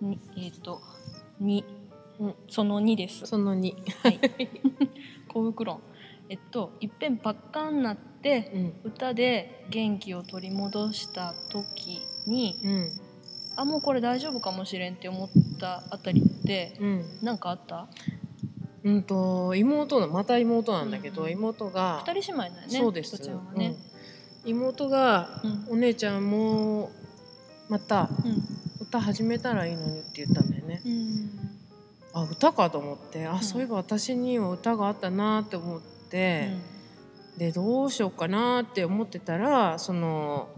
にえっ、と2、うん。その2です。その2はい。幸福論えっといっぺんパッカンなってうん。歌で元気を取り戻した時にうん。あもうこれ大丈夫かもしれんって思ったあたりってうん。何かあった？うんと妹のまた妹なんだけど、うんうん。妹が二人姉妹だよねそうです。こちらはね、うん。妹が、うん。お姉ちゃんもまたうん歌始めたらいいのにって言ったんだよね。うん。あ歌かと思って。あ、ん。そういえば私には歌があったなって思って、でどうしようかなって思ってたらその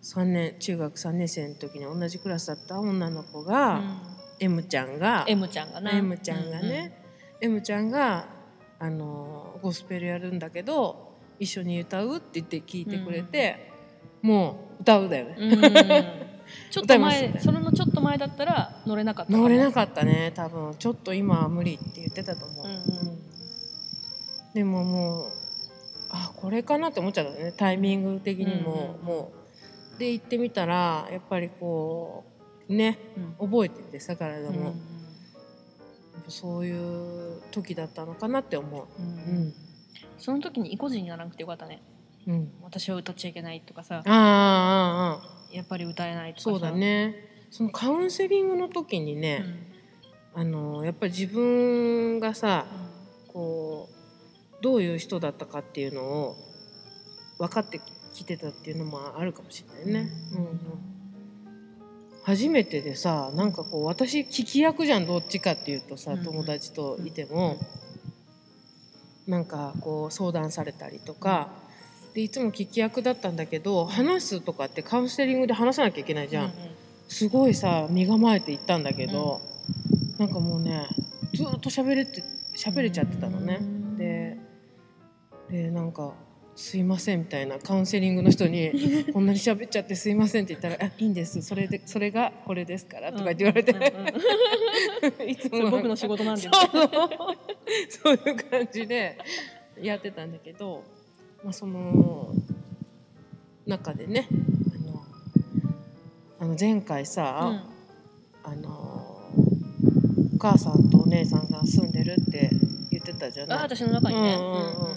3年中学3年生の時に同じクラスだった女の子うが、ん M ちゃんが M ちゃんがな。M ちゃんがね、M ちゃんがあのゴスペルやるんだけど一緒に歌うって言って聞いてくれて、もう歌うだよね、うんうん ちょっと歌いますね。前それのちょっと前だったら乗れなかった乗れなかったね多分。ちょっと今は無理って言ってたと思う、うんうん。うんでももうあこれかなって思っちゃったね。タイミング的にも、うんもう。で行ってみたらやっぱりこうねうん。覚えててさ体うんも、やっぱそういう時だったのかなって思う。うんうん。その時に意固地にならなくてよかったね。うん。私は歌っちゃいけないとかさ。ああああああやっぱり歌えないとかさ。そうだね。そのカウンセリングの時にうん。ね、あのやっぱり自分がさこうどういう人だったかっていうのを分かってきてたっていうのもあるかもしれないね。うん。うん初めてでさなんかこう私聞き役じゃんどっちかっていうとさうん友達といても、なんかこう相談されたりとか、でいつも聞き役だったんだけど話すとかってカウンセリングで話さなきゃいけないじゃん。うんうん。すごいさ身構えて行ったんだけど、なんかもうねずっと喋れて喋れちゃってたのね。うん。ででなんか「すいません」みたいなカウンセリングの人に「こんなに喋っちゃってすいません」って言ったら「あいいんです。それでそれがこれですから」とか言われて、うんうん いつも僕の仕事なんで。そう。そういう感じでやってたんだけど、まあ、その中でねあのあの前回さ、あのお母さんとお姉さんが住んでるって言ってたじゃあない？私の中にね。うんうんうん。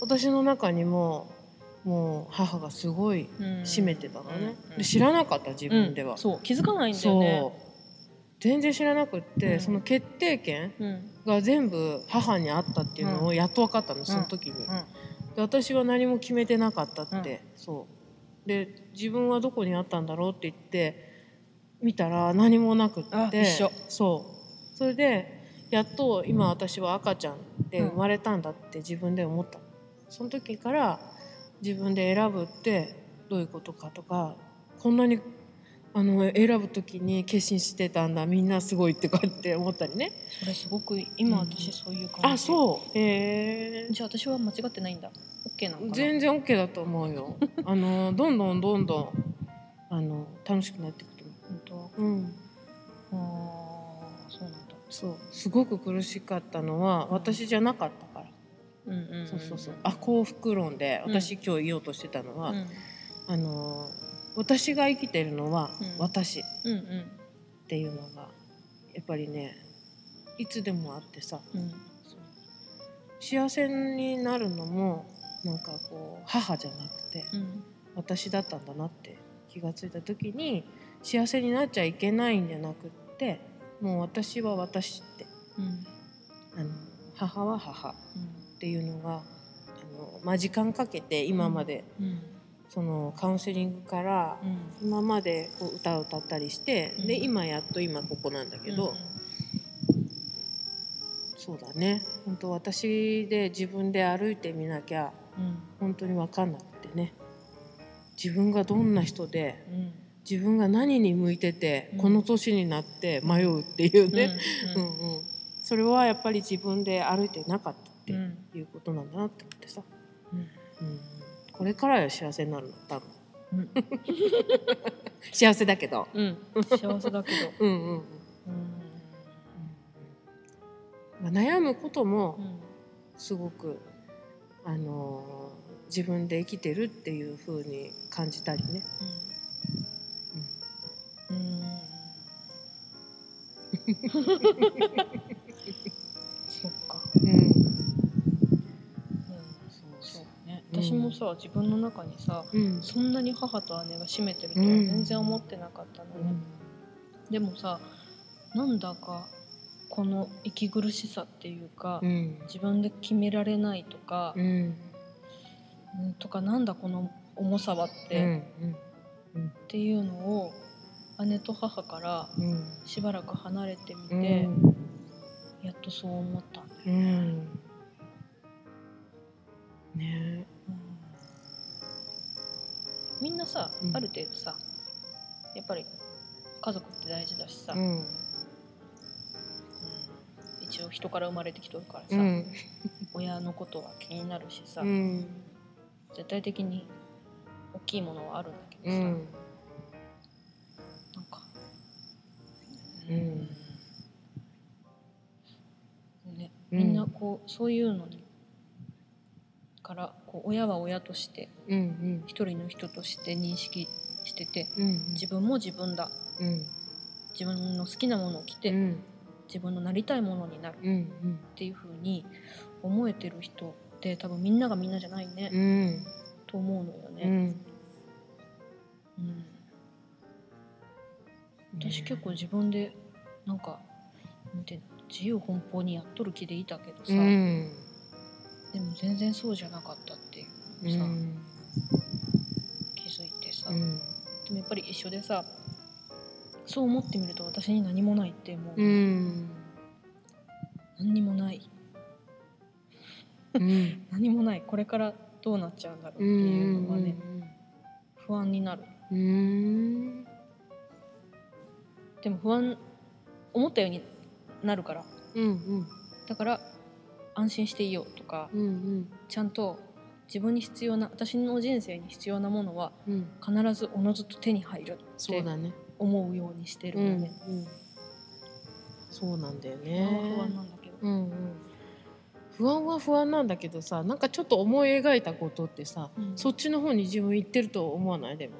私の中にももう母がすごいうん。うん占めてたのね、うんうんで知らなかった自分では、うん。そう気づかないんだよね。全然知らなくって、うん。その決定権うん。が全部母にあったっていうのをやっと分かったの、その時に、うんで私は何も決めてなかったって、うん。そう。で自分はどこにあったんだろうって言って見たら何もなくってあ一緒。そう。それでやっと今私は赤ちゃんで生まれたんだって自分で思った、その時から自分で選ぶってどういうことかとかこんなにあの選ぶ時に決心してたんだみんなすごいってかって思ったりね。それすごく今うん私そういう感じ。あそう。へえじゃあ私は間違ってないんだ。OK なのかな？全然 OK だと思うよ。あのどんどんどんどんあの楽しくなっていくと本当？思う、うん、あーそうなんだ。そう。すごく苦しかったのは私じゃなかったから、うんうんんん。そうそうそう。あ幸福論でうん私今日言おうとしてたのは、うん。あの私が生きてるのはうん。私。っていうのがやっぱりねいつでもあってさ。うん。幸せになるのもなんかこう母じゃなくてうん。私だったんだなって気がついた時に幸せになっちゃいけないんじゃなくってもう私は私ってうん。あの母は母っうん。ていうのがあの、まあ、時間かけて今まで、うんそのカウンセリングからうん。今までこう歌を歌ったりして、でうん。今やっと今ここなんだけど、そうだね。本当私で自分で歩いてみなきゃうん。本当に分かんなくてね。自分がどんな人でうん。自分が何に向いてて、うん。この年になって迷うっていうね、ううん。んうん。それはやっぱり自分で歩いてなかったってうんいうことなんだなって思ってさ、うん。うん、これからよ幸せになるの？多分。うん。幸せだけど。うん。幸せだけど。うんうんまあ、悩むこともうん。すごく、あのー自分で生きてるっていう風に感じたりね、うん。うん。そっか。うんさ自分の中にさうん。そんなに母と姉が占めてるとはうん。全然思ってなかったのね、でもさなんだかこの息苦しさっていうか、うん。自分で決められないとかう、ん。うんとかなんだこの重さはって、っていうのを姉と母からうん。うんしばらく離れてみて、うん。やっとそう思ったんだようね。ん。ねみんなさ、うん。ある程度さやっぱり家族って大事だしさ、うん。うん。一応人から生まれてきとるからさ、うん。親のことは気になるしさ、うん。絶対的に大きいものはあるんだけどさ、うん。なんかうん。ね、うん。みんなこうそういうのにこう親は親としてうんうん。一人の人として認識しててうん自分も自分だ。うん。自分の好きなものを着て、うん。自分のなりたいものになるうんっていう風に思えてる人って多分みんながみんなじゃないね、うん。と思うのようね。ん。うん。私結構自分でなんかなんて自由奔放にやっとる気でいたけどさ、うん。でも全然そうじゃなかったっていうん。気づいてさ、うん。でもやっぱり一緒でさそう思ってみると私に何もないってもう、うん。何にもない。うん。何もない。これからどうなっちゃうんだろうってういうのがね、ん不安になる。うん。でも不安思ったようになるから。うん。だから安心していようとかうんうん。ちゃんと自分に必要な私の人生に必要なものはうん。必ずおのずと手に入るってそうだね。思うようにしてるうんのね、うん。そうなんだよね。不安なんだけど、うんうん。不安は不安なんだけどさなんかちょっと思い描いたことってさ、うん。そっちの方に自分行ってると思わない？でも。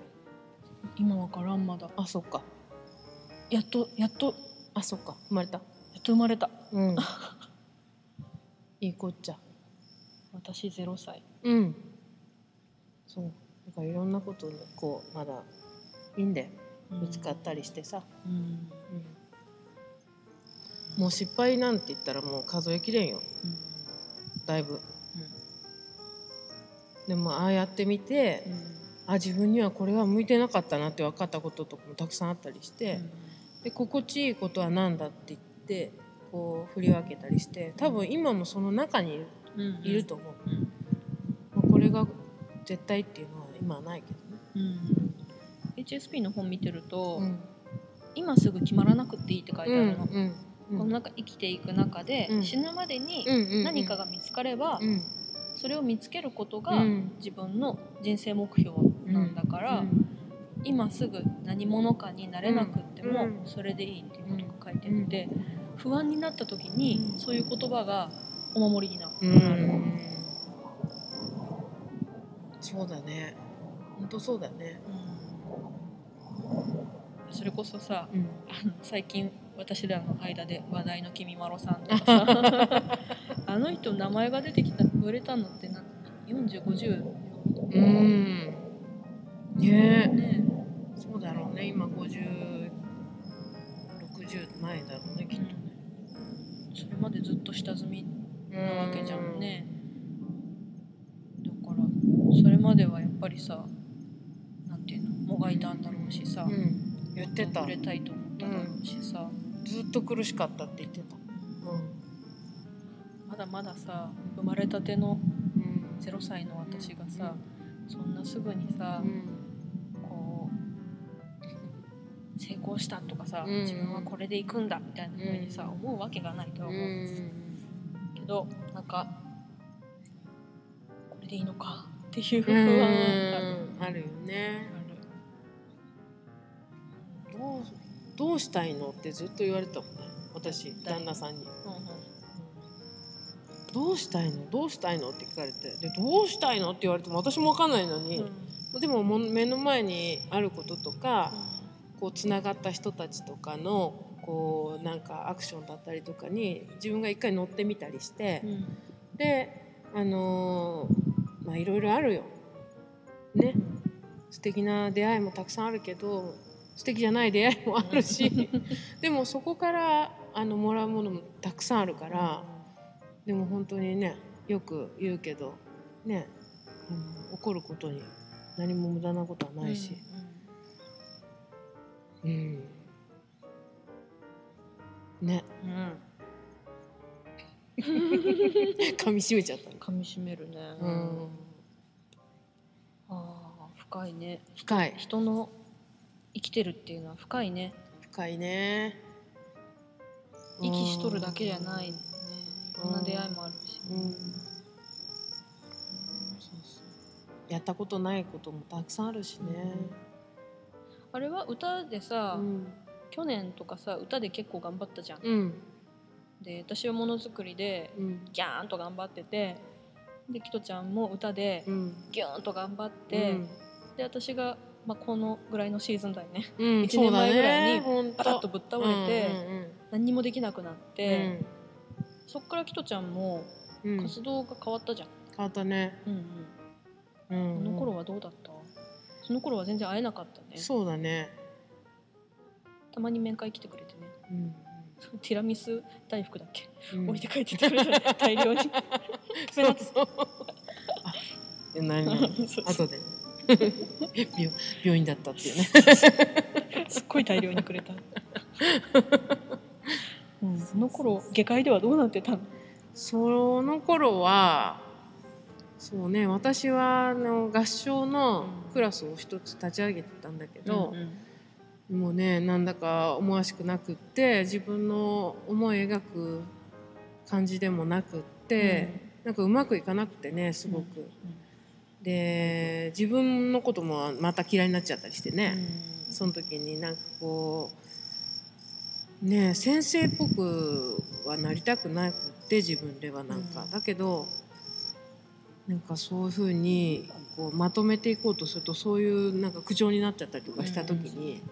今わからんまだ。あそっか。やっとやっと。あそっか。生まれた。やっと生まれた。うん。いいこっちゃ。私0歳うん。そう。なんかいろんなことにこうまだいいんだよ。ぶつかったりしてさ、うん。うん。もう失敗なんて言ったらもう数えきれんよ。だいぶ。でもああやってみて、あ自分にはこれは向いてなかったなって分かったこととかもたくさんあったりして、で心地いいことは何だって言ってこう振り分けたりして多分今もその中にいる,、うんいると思う、れが絶対っていうのは今はないけどね。うん、HSP の本見てると、うん。今すぐ決まらなくていいって書いてあるの、うんうんこの中生きていく中で、うん。死ぬまでに何かが見つかれば、うん。それを見つけることがうん。自分の人生目標なんだから、うん。今すぐ何者かになれなくってもうん。それでいいっていうことが書いてあって、不安になった時にそういう言葉がお守りになる。うんそうだね。本当そうだね。うん。それこそさうん。あの最近私らの間で話題のきみまろさんとかさ あの人名前が出てきた売れたのって何4050うん。ね。えね。そうだろうね。今5060前だろうねきっとね。それまでずっと下積みなわけじゃんね。だからそれまではやっぱりさなんていうのもがいたんだろうしさ、うん。言ってた。売れたいと思っただろうしさ、ずっと苦しかったって言ってた。まだまださ生まれたてのうん。0歳の私がさ、そんなすぐにさ、うん。こう成功したとかさ、うん。自分はこれで行くんだみたいな風にさ、うん。思うわけがないとはう思うんけど、なんかこれでいいのかっていう不う安がある。よね。どうどうしたいのってずっと言われたもんね。私旦那さんに。うんうん。どうしたいの？どうしたいのって聞かれて。でどうしたいのって言われても私も分かんないのに、でももう目の前にあることとか、こうつながった人たちとかのこうなんかアクションだったりとかに自分が一回乗ってみたりして、うん。であのーまあいろいろあるよ。ね。素敵な出会いもたくさんあるけど素敵じゃない出会いもあるし。でもそこからあのもらうものもたくさんあるからでも本当にねよく言うけどねあの怒ることに何も無駄なことはないし。うんねうん。うん 噛み締めちゃったの。噛み締めるね、うん。ああ深いね。深い。人の生きてるっていうのは深いね。深いね。息しとるだけじゃないね。いろんな出会いもあるし、うん。やったことないこともたくさんあるしね。あれは歌でさ、うん。去年とかさ歌で結構頑張ったじゃん、うんで私はものづくりでうん。ギャーンと頑張っててでキトちゃんも歌でうん。ギューンと頑張って、で私が、まあ、このぐらいのシーズンだよね。うん 一年前ぐらいにそうだね。バタッとぶっ倒れて、うんうん何にもできなくなっうん。て、そっからキトちゃんもうん。うん活動が変わったじゃん、変わったね。うんうん。うん、あの頃はどうだった？その頃は全然会えなかったね。そうだね。たまに面会来てくれてね。うんティラミス大福だっけ、うん。置いて帰ってた 大量に。そうそう。あえ何？後で。病病院だったっていうね。すっごい大量にくれた、うん、その頃下界ではどうなってたの？その頃はそうね私はあの合唱のクラスを一つ立ち上げてたんだけどう、んもうねなんだか思わしくなくって自分の思い描く感じでもなくって、なんかうまくいかなくてねすごく、で自分のこともまた嫌いになっちゃったりしてね、その時になんかこうねえ先生っぽくはなりたくなくて自分ではなんか、うん。だけどなんかそういうふうにこうまとめていこうとするとそういうなんか苦情になっちゃったりとかした時に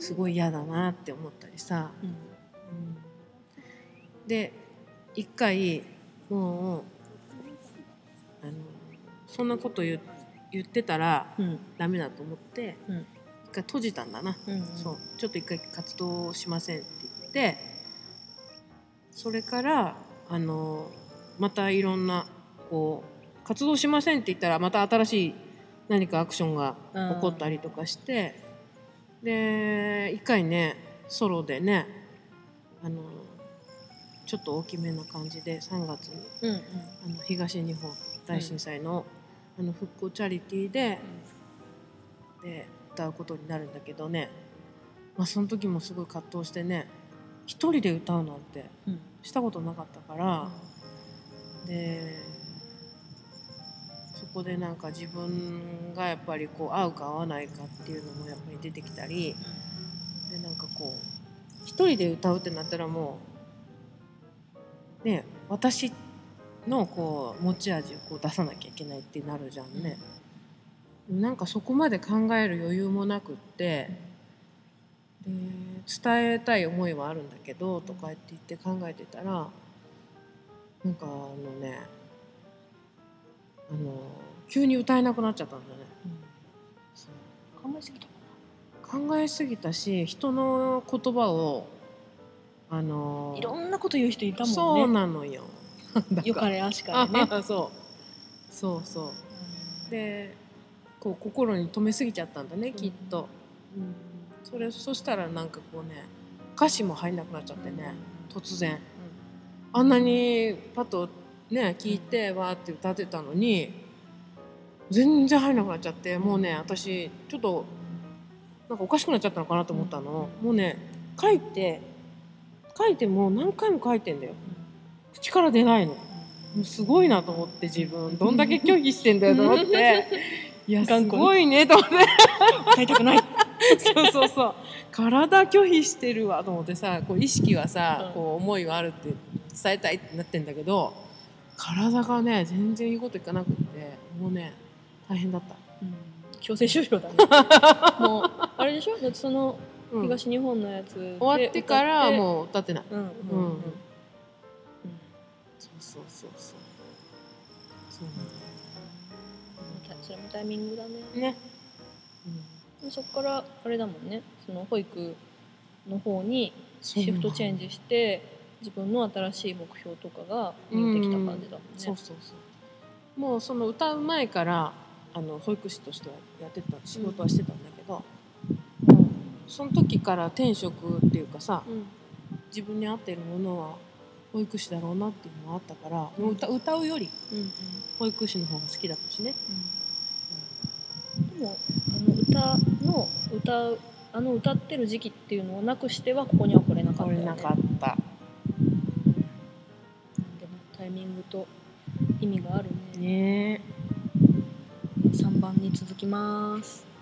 すごい嫌だなって思ったりさ、うん。うんで一回もうあのそんなこと言言ってたらうん。ダメだと思って、うん。一回閉じたんだな。うんそう。ちょっと一回活動しませんって言ってそれからあのまたいろんなこう活動しませんって言ったらまた新しい何かアクションが起こったりとかしてで一回ねソロでねあのちょっと大きめな感じで3月にうんうん。あの東日本大震災の,、あの復興チャリティーでで歌うことになるんだけどね、まあ、その時もすごい葛藤してね一人で歌うなんてうん。したことなかったから、でそこでなんか自分がやっぱりこう合うか合わないかっていうのもやっぱり出てきたりでなんかこう一人で歌うってなったらもうね私のこう持ち味をこう出さなきゃいけないってなるじゃんね。なんかそこまで考える余裕もなくってで伝えたい思いはあるんだけどとかって言って考えてたらなんかあのねあの急に歌えなくなっちゃったんだよね。そう。考えすぎた考えすぎたし人の言葉をあのいろんなこと言う人いたそうもんね。なのよ。よかれあしかれね。あ そう。そうそう。でこう心に留めすぎちゃったんだねきっと、うん、それそしたらなんかこうね歌詞も入んなくなっちゃってね突然。あんなにパッとね聞いてわーって歌ってたのに全然入んなくなっちゃってもうね私ちょっとなんかおかしくなっちゃったのかなと思ったの、もうね書いて書いてもう何回も書いてんだよ。口から出ないの。もうすごいなと思って自分。どんだけ拒否してんだよと思って。いや すごいねと思って。歌いたくない。そうそうそう。体拒否してるわと思ってさこう意識はさ、うん。こう思いはあるって伝えたいってなってんだけど体がね全然いいこといかなくってもうね大変だった。強制終了だね。もうあれでしょ？そのうん。東日本のやつで終わってからうもう歌ってない。うんうんうん。うん。うん。そうそうそうそう。そうたそれもタイミングだね。なん。だね、そこからあれだもんね。その保育の方にシシフトチェンジして自分の新しい目標とかが見えてきた感じだもんね。そうそうそうもうその歌う前からあの保育士としてはやってた仕事はしてたんだけど、その時から転職っていうかさうん自分に合ってるものは保育士だろうなっていうのがあったからもう歌歌うよりうんうん保育士の方が好きだったしね。うんでもあの歌の歌うあの歌ってる時期っていうのをなくしてはここには来れなかったよね。これなかった。タイミングと意味があるね。ね3番に続きます。